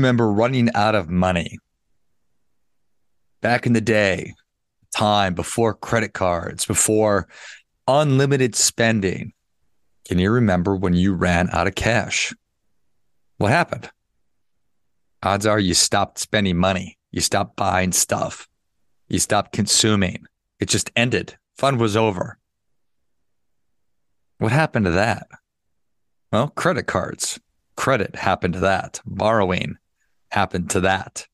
Remember running out of money? Back in the day, time before credit cards, before unlimited spending. Can you remember when you ran out of cash? What happened? Odds are you stopped spending money. You stopped buying stuff. You stopped consuming. It just ended. Fun was over. What happened to that? Well, credit cards. Credit happened to that. Borrowing happened to that.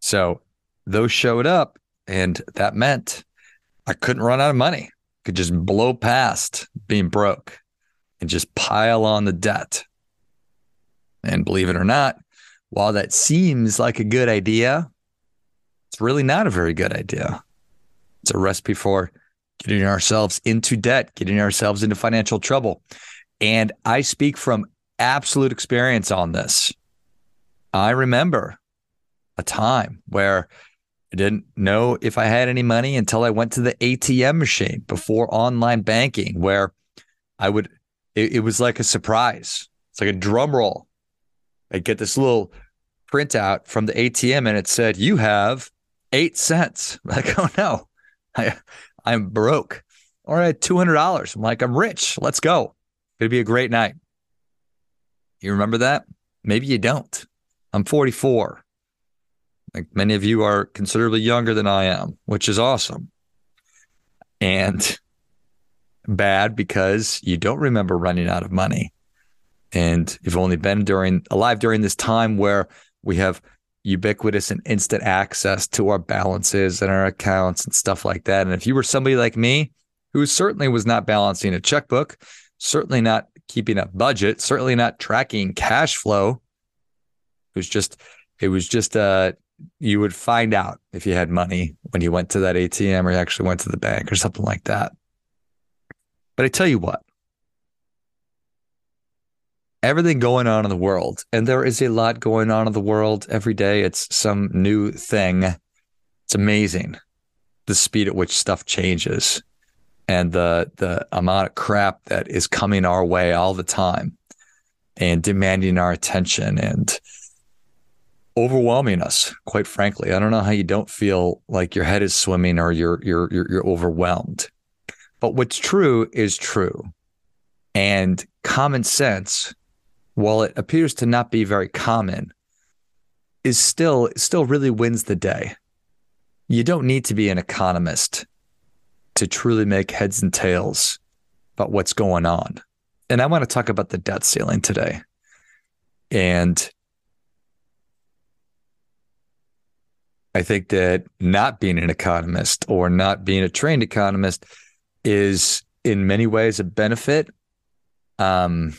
So those showed up, and that meant I couldn't run out of money. Could just blow past being broke and just pile on the debt. And believe it or not, while that seems like a good idea, it's really not a very good idea. It's a recipe for getting ourselves into debt, getting ourselves into financial trouble. And I speak from absolute experience on this. I remember a time where I didn't know if I had any money until I went to the ATM machine before online banking, where I would, it, it was like a surprise. It's like a drum roll. I get this little printout from the ATM and it said, You have eight cents. I'm like, oh no, I, I'm broke. Or I had $200. I'm like, I'm rich. Let's go. It'd be a great night. You remember that? Maybe you don't. I'm 44. Like many of you are considerably younger than I am, which is awesome. And bad because you don't remember running out of money. And you've only been during alive during this time where we have ubiquitous and instant access to our balances and our accounts and stuff like that. And if you were somebody like me, who certainly was not balancing a checkbook, certainly not keeping a budget, certainly not tracking cash flow, it was just, it was just, uh, you would find out if you had money when you went to that ATM or you actually went to the bank or something like that. But I tell you what, everything going on in the world, and there is a lot going on in the world every day. It's some new thing. It's amazing the speed at which stuff changes and the the amount of crap that is coming our way all the time and demanding our attention and overwhelming us quite frankly i don't know how you don't feel like your head is swimming or you're you're you're, you're overwhelmed but what's true is true and common sense while it appears to not be very common, is still still really wins the day. You don't need to be an economist to truly make heads and tails about what's going on. And I want to talk about the debt ceiling today. And I think that not being an economist or not being a trained economist is in many ways a benefit. Um,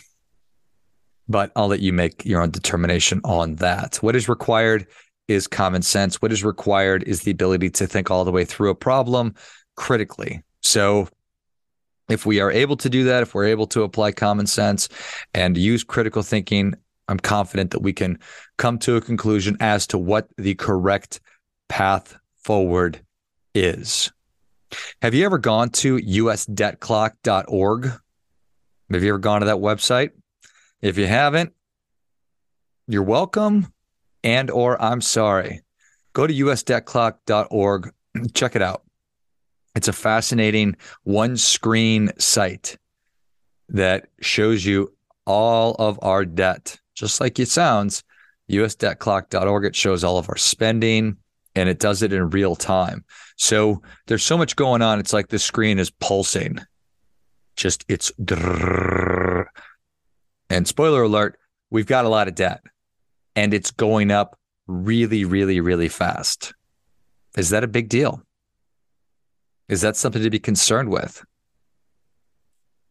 but I'll let you make your own determination on that. What is required is common sense. What is required is the ability to think all the way through a problem critically. So, if we are able to do that, if we're able to apply common sense and use critical thinking, I'm confident that we can come to a conclusion as to what the correct path forward is. Have you ever gone to usdebtclock.org? Have you ever gone to that website? If you haven't, you're welcome and or I'm sorry. Go to usdebtclock.org, check it out. It's a fascinating one screen site that shows you all of our debt. Just like it sounds, usdebtclock.org, it shows all of our spending and it does it in real time. So there's so much going on. It's like the screen is pulsing. Just it's and spoiler alert, we've got a lot of debt and it's going up really, really, really fast. Is that a big deal? Is that something to be concerned with?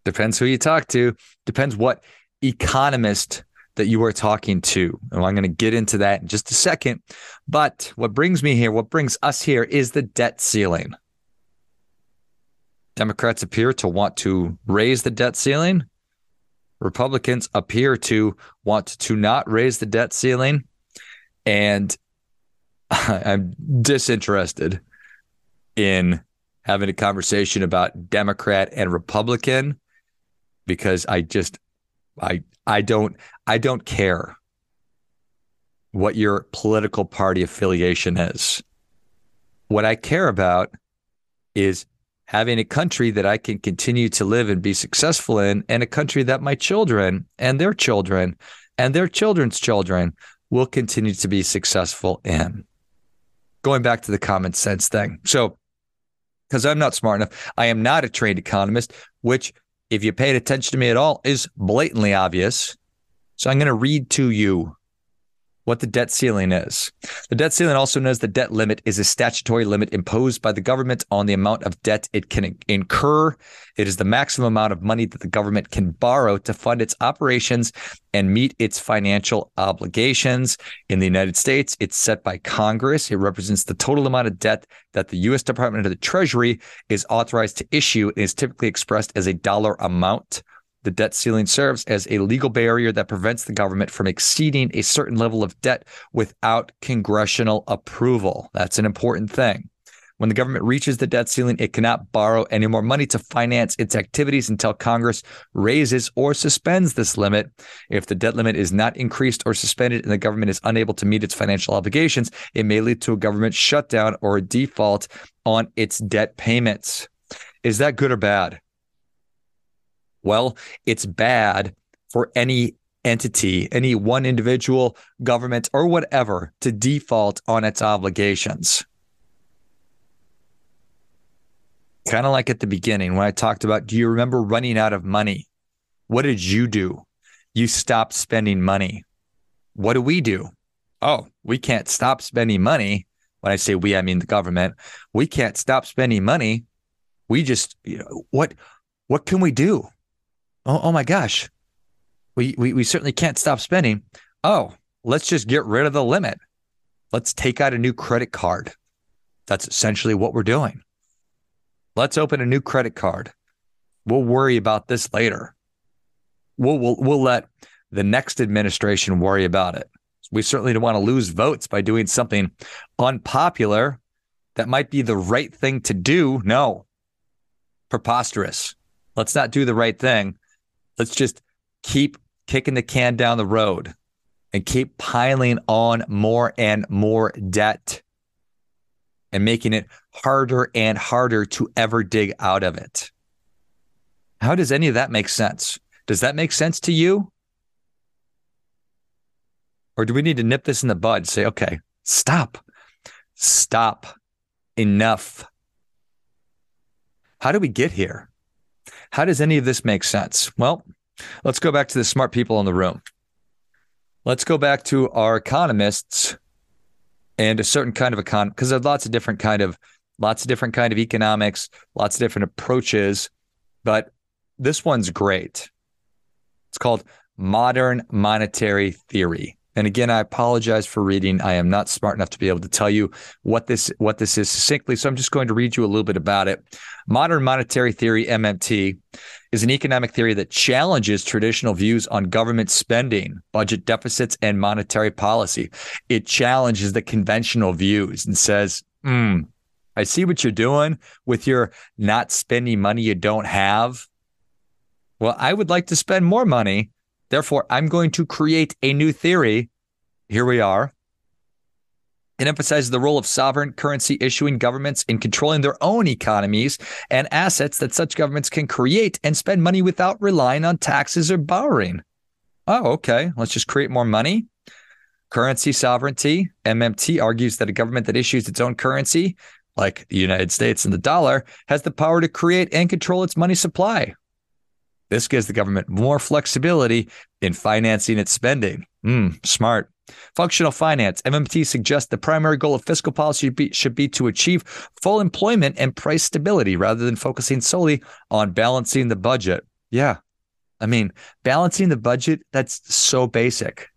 Depends who you talk to, depends what economist that you are talking to. And I'm going to get into that in just a second. But what brings me here, what brings us here is the debt ceiling. Democrats appear to want to raise the debt ceiling. Republicans appear to want to not raise the debt ceiling. And I'm disinterested in having a conversation about Democrat and Republican because I just I I don't I don't care what your political party affiliation is. What I care about is having a country that I can continue to live and be successful in, and a country that my children and their children and their children's children will continue to be successful in. Going back to the common sense thing. So, because I'm not smart enough, I am not a trained economist, which, if you paid attention to me at all, is blatantly obvious. So, I'm going to read to you what the debt ceiling is. The debt ceiling, also known as the debt limit, is a statutory limit imposed by the government on the amount of debt it can incur. It is the maximum amount of money that the government can borrow to fund its operations and meet its financial obligations. In the United States, it's set by Congress. It represents the total amount of debt that the U.S. Department of the Treasury is authorized to issue and is typically expressed as a dollar amount. The debt ceiling serves as a legal barrier that prevents the government from exceeding a certain level of debt without congressional approval. That's an important thing. When the government reaches the debt ceiling, it cannot borrow any more money to finance its activities until Congress raises or suspends this limit. If the debt limit is not increased or suspended and the government is unable to meet its financial obligations, it may lead to a government shutdown or a default on its debt payments. Is that good or bad? Well, it's bad for any entity, any one individual, government, or whatever to default on its obligations. Kind of like at the beginning when I talked about, do you remember running out of money? What did you do? You stopped spending money. What do we do? Oh, we can't stop spending money. When I say we, I mean the government. We can't stop spending money. We just, you know, what what can we do? Oh, oh my gosh, we, we, we certainly can't stop spending. Oh, let's just get rid of the limit. Let's take out a new credit card. That's essentially what we're doing. Let's open a new credit card. We'll worry about this later. We'll, we'll, we'll let the next administration worry about it. We certainly don't want to lose votes by doing something unpopular that might be the right thing to do. No, preposterous. Let's not do the right thing let's just keep kicking the can down the road and keep piling on more and more debt and making it harder and harder to ever dig out of it. How does any of that make sense? Does that make sense to you? Or do we need to nip this in the bud? Say, okay, stop, stop, enough. How do we get here? How does any of this make sense? Well, let's go back to the smart people in the room. Let's go back to our economists and a certain kind of econ because there's lots of different kind of lots of different kind of economics, lots of different approaches, but this one's great. It's called modern monetary theory. And again, I apologize for reading. I am not smart enough to be able to tell you what this what this is succinctly, so I'm just going to read you a little bit about it. Modern monetary theory (MMT) is an economic theory that challenges traditional views on government spending, budget deficits, and monetary policy. It challenges the conventional views and says, "Hmm, I see what you're doing with your not spending money you don't have." Well, I would like to spend more money Therefore, I'm going to create a new theory. Here we are. It emphasizes the role of sovereign currency issuing governments in controlling their own economies and assets that such governments can create and spend money without relying on taxes or borrowing. Oh, okay. Let's just create more money. Currency sovereignty. MMT argues that a government that issues its own currency, like the United States and the dollar, has the power to create and control its money supply. This gives the government more flexibility in financing its spending. Mm, smart. Functional finance. MMT suggests the primary goal of fiscal policy be, should be to achieve full employment and price stability rather than focusing solely on balancing the budget. Yeah. I mean, balancing the budget, that's so basic.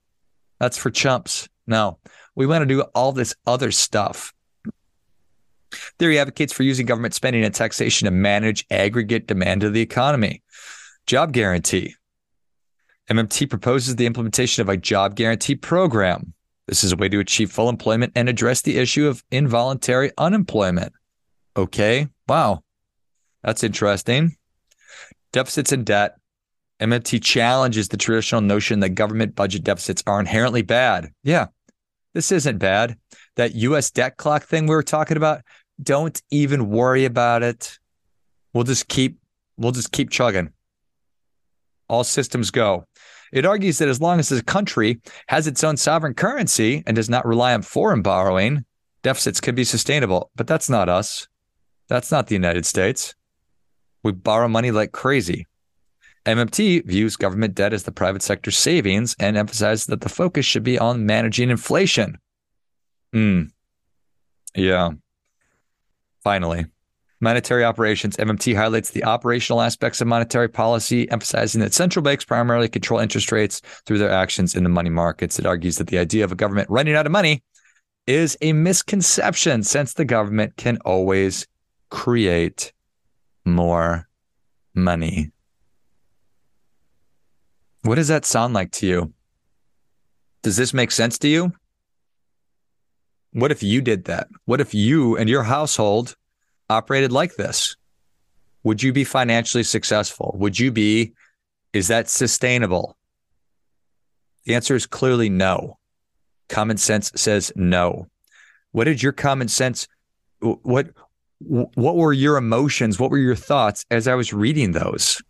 That's for chumps. No, we want to do all this other stuff. Theory advocates for using government spending and taxation to manage aggregate demand of the economy. Job guarantee. MMT proposes the implementation of a job guarantee program. This is a way to achieve full employment and address the issue of involuntary unemployment. Okay. Wow. That's interesting. Deficits and debt. MMT challenges the traditional notion that government budget deficits are inherently bad. Yeah. this isn't bad. That US debt clock thing we were talking about, don't even worry about it. We'll just keep we'll just keep chugging. All systems go. It argues that as long as the country has its own sovereign currency and does not rely on foreign borrowing, deficits can be sustainable. But that's not us. That's not the United States. We borrow money like crazy. MMT views government debt as the private sector savings and emphasizes that the focus should be on managing inflation. Hmm. Yeah. Finally, monetary operations. MMT highlights the operational aspects of monetary policy, emphasizing that central banks primarily control interest rates through their actions in the money markets. It argues that the idea of a government running out of money is a misconception since the government can always create more money. What does that sound like to you? Does this make sense to you? What if you did that? What if you and your household operated like this? Would you be financially successful? Would you be, is that sustainable? The answer is clearly no. Common sense says no. What did your common sense, what, what were your emotions? What were your thoughts as I was reading those?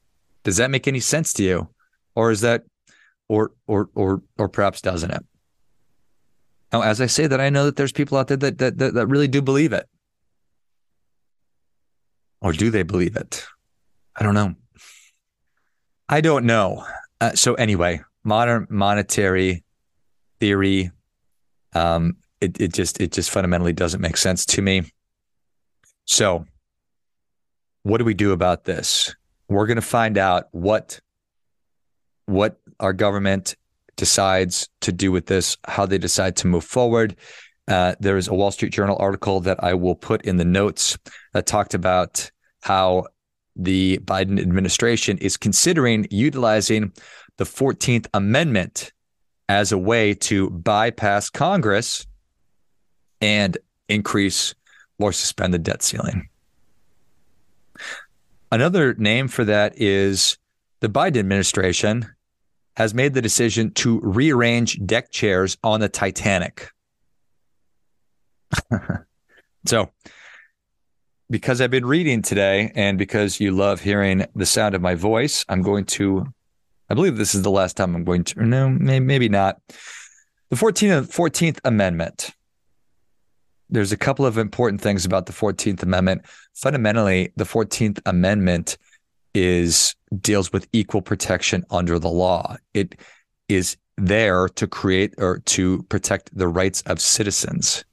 Does that make any sense to you? Or is that, or, or, or, or perhaps doesn't it? Now, as I say that, I know that there's people out there that, that, that, that really do believe it. Or do they believe it? I don't know. I don't know. Uh, so anyway, modern monetary theory, um, it, it just it just fundamentally doesn't make sense to me. So, what do we do about this? We're going to find out what what our government decides to do with this, how they decide to move forward. Uh, there is a Wall Street Journal article that I will put in the notes that talked about how the Biden administration is considering utilizing the 14th Amendment as a way to bypass Congress and increase or suspend the debt ceiling. Another name for that is the Biden administration has made the decision to rearrange deck chairs on the Titanic. so, because I've been reading today and because you love hearing the sound of my voice, I'm going to, I believe this is the last time I'm going to, no, maybe, not. The 14th, 14th Amendment. There's a couple of important things about the 14th Amendment. Fundamentally, the 14th Amendment is deals with equal protection under the law. It is there to create or to protect the rights of citizens.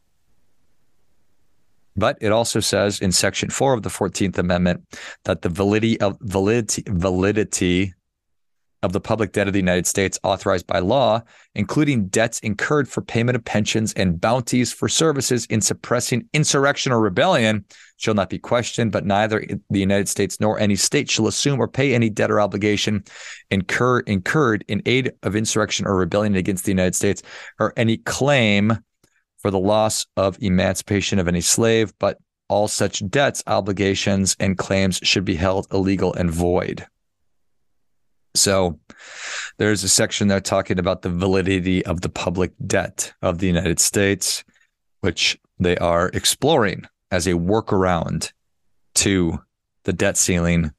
But it also says in section 4 of the 14th amendment that the validity of validity validity of the public debt of the United States authorized by law, including debts incurred for payment of pensions and bounties for services in suppressing insurrection or rebellion, shall not be questioned, but neither the United States nor any state shall assume or pay any debt or obligation incur, incurred in aid of insurrection or rebellion against the United States, or any claim for the loss of emancipation of any slave, but all such debts, obligations, and claims should be held illegal and void. So there's a section there talking about the validity of the public debt of the United States, which they are exploring as a workaround to the debt ceiling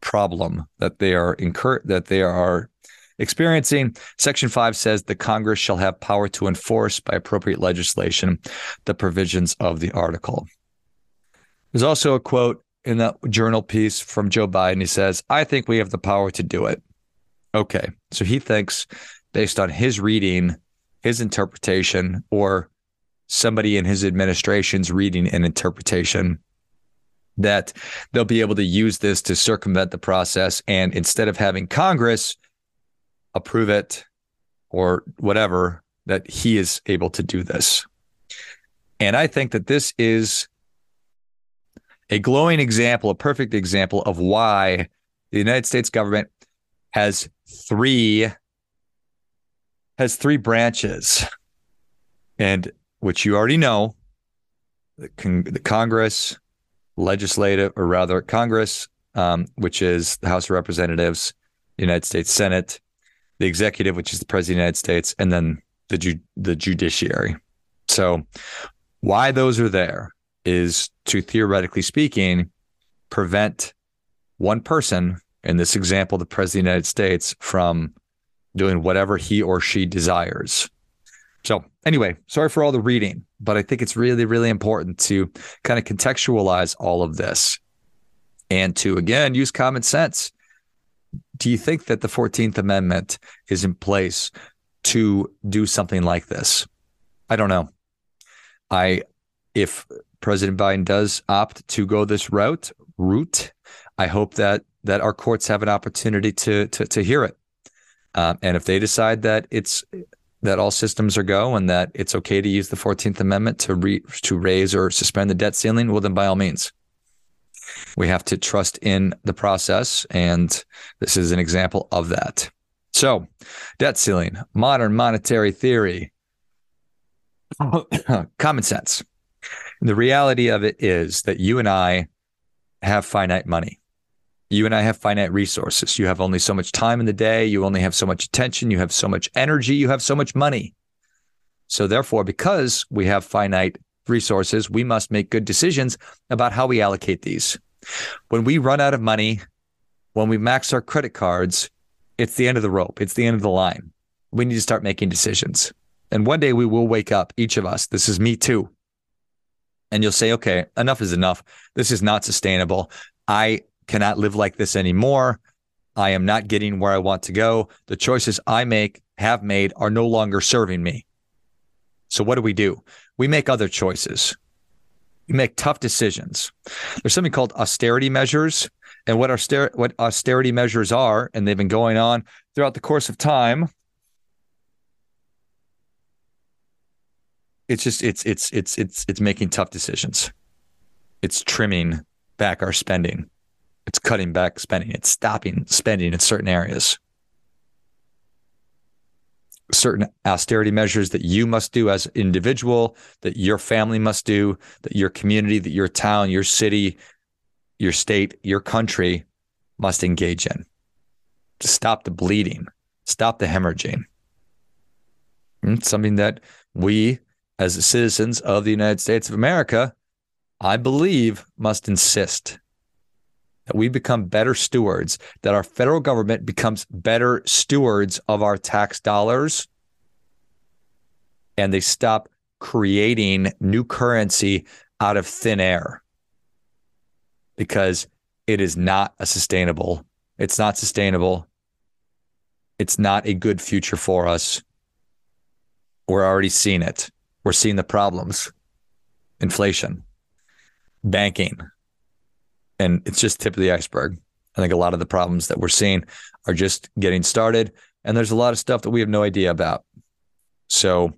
problem that they are incur that they are experiencing. Section 5 says the Congress shall have power to enforce by appropriate legislation the provisions of the article. There's also a quote in that journal piece from Joe Biden. He says, I think we have the power to do it. Okay. So he thinks, based on his reading, his interpretation, or somebody in his administration's reading and interpretation, that they'll be able to use this to circumvent the process. And instead of having Congress approve it or whatever, that he is able to do this. And I think that this is a glowing example, a perfect example of why the United States government has three has three branches, and which you already know, the, con- the Congress, legislative, or rather Congress, um, which is the House of Representatives, United States Senate, the executive, which is the President of the United States, and then the ju- the judiciary. So why those are there is to theoretically speaking prevent one person in this example the president of the United States from doing whatever he or she desires. So, anyway, sorry for all the reading, but I think it's really, really important to kind of contextualize all of this and to, again, use common sense. Do you think that the 14th Amendment is in place to do something like this? I don't know. I, if President Biden does opt to go this route, route, I hope that that our courts have an opportunity to to, to hear it. Um, and if they decide that it's that all systems are go and that it's okay to use the 14th Amendment to re, to raise or suspend the debt ceiling, well, then by all means. We have to trust in the process. And this is an example of that. So, debt ceiling, modern monetary theory, common sense. the reality of it is that you and I have finite money you and I have finite resources. You have only so much time in the day. You only have so much attention. You have so much energy. You have so much money. So, therefore, because we have finite resources, we must make good decisions about how we allocate these. When we run out of money, when we max our credit cards, it's the end of the rope, it's the end of the line. We need to start making decisions. And one day we will wake up, each of us. This is me too. And you'll say, okay, enough is enough. This is not sustainable. I cannot live like this anymore. I am not getting where I want to go. The choices I make, have made, are no longer serving me. So, what do we do? We make other choices. We make tough decisions. There's something called austerity measures. And what, auster- what austerity measures are, and they've been going on throughout the course of time, it's just it's it's it's it's it's making tough decisions. It's trimming back our spending. It's cutting back spending. It's stopping spending in certain areas. Certain austerity measures that you must do as individual, that your family must do, that your community, that your town, your city, your state, your country must engage in. To stop the bleeding, stop the hemorrhaging. It's something that we, as citizens of the United States of America, I believe must insist that we become better stewards, that our federal government becomes better stewards of our tax dollars, and they stop creating new currency out of thin air because it is not a sustainable. It's not sustainable. It's not a good future for us. We're already seeing it. We're seeing the problems. Inflation, banking, and it's just tip of the iceberg. I think a lot of the problems that we're seeing are just getting started, and there's a lot of stuff that we have no idea about. So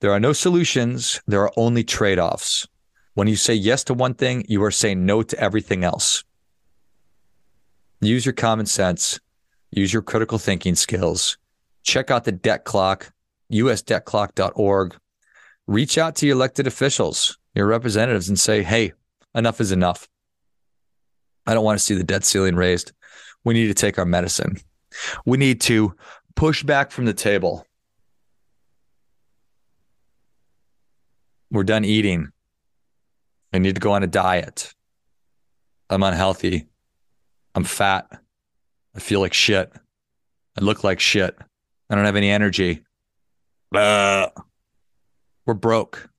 there are no solutions, there are only trade offs. When you say yes to one thing, you are saying no to everything else. Use your common sense, use your critical thinking skills. Check out the debt clock, usdebtclock.org. Reach out to your elected officials, your representatives, and say, hey, enough is enough. I don't want to see the debt ceiling raised. We need to take our medicine. We need to push back from the table. We're done eating. I need to go on a diet. I'm unhealthy. I'm fat. I feel like shit. I look like shit. I don't have any energy. Blah. We're broke.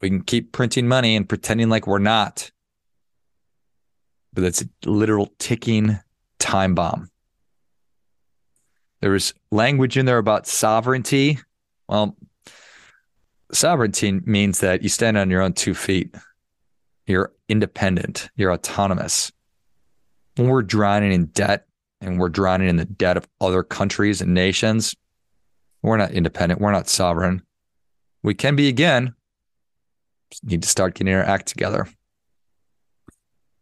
We can keep printing money and pretending like we're not but it's a literal ticking time bomb. There was language in there about sovereignty. Well, sovereignty means that you stand on your own two feet. You're independent, you're autonomous. When we're drowning in debt and we're drowning in the debt of other countries and nations, we're not independent, we're not sovereign. We can be again. Need to start getting our act together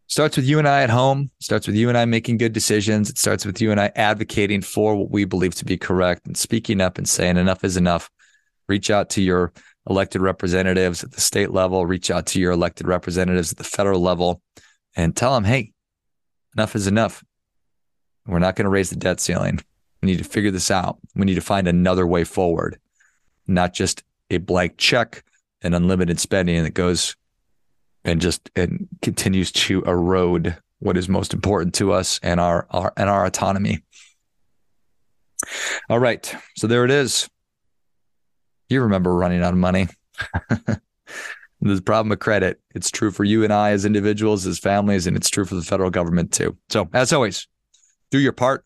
starts with you and I at home, starts with you and I making good decisions. It starts with you and I advocating for what we believe to be correct and speaking up and saying enough is enough. Reach out to your elected representatives at the state level, reach out to your elected representatives at the federal level and tell them, hey, enough is enough. We're not going to raise the debt ceiling. We need to figure this out. We need to find another way forward, not just a blank check and unlimited spending that goes and just and continues to erode what is most important to us and our, our and our autonomy. All right. So there it is. You remember running out of money. the problem of credit. It's true for you and I as individuals, as families, and it's true for the federal government too. So, as always, do your part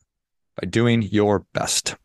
by doing your best.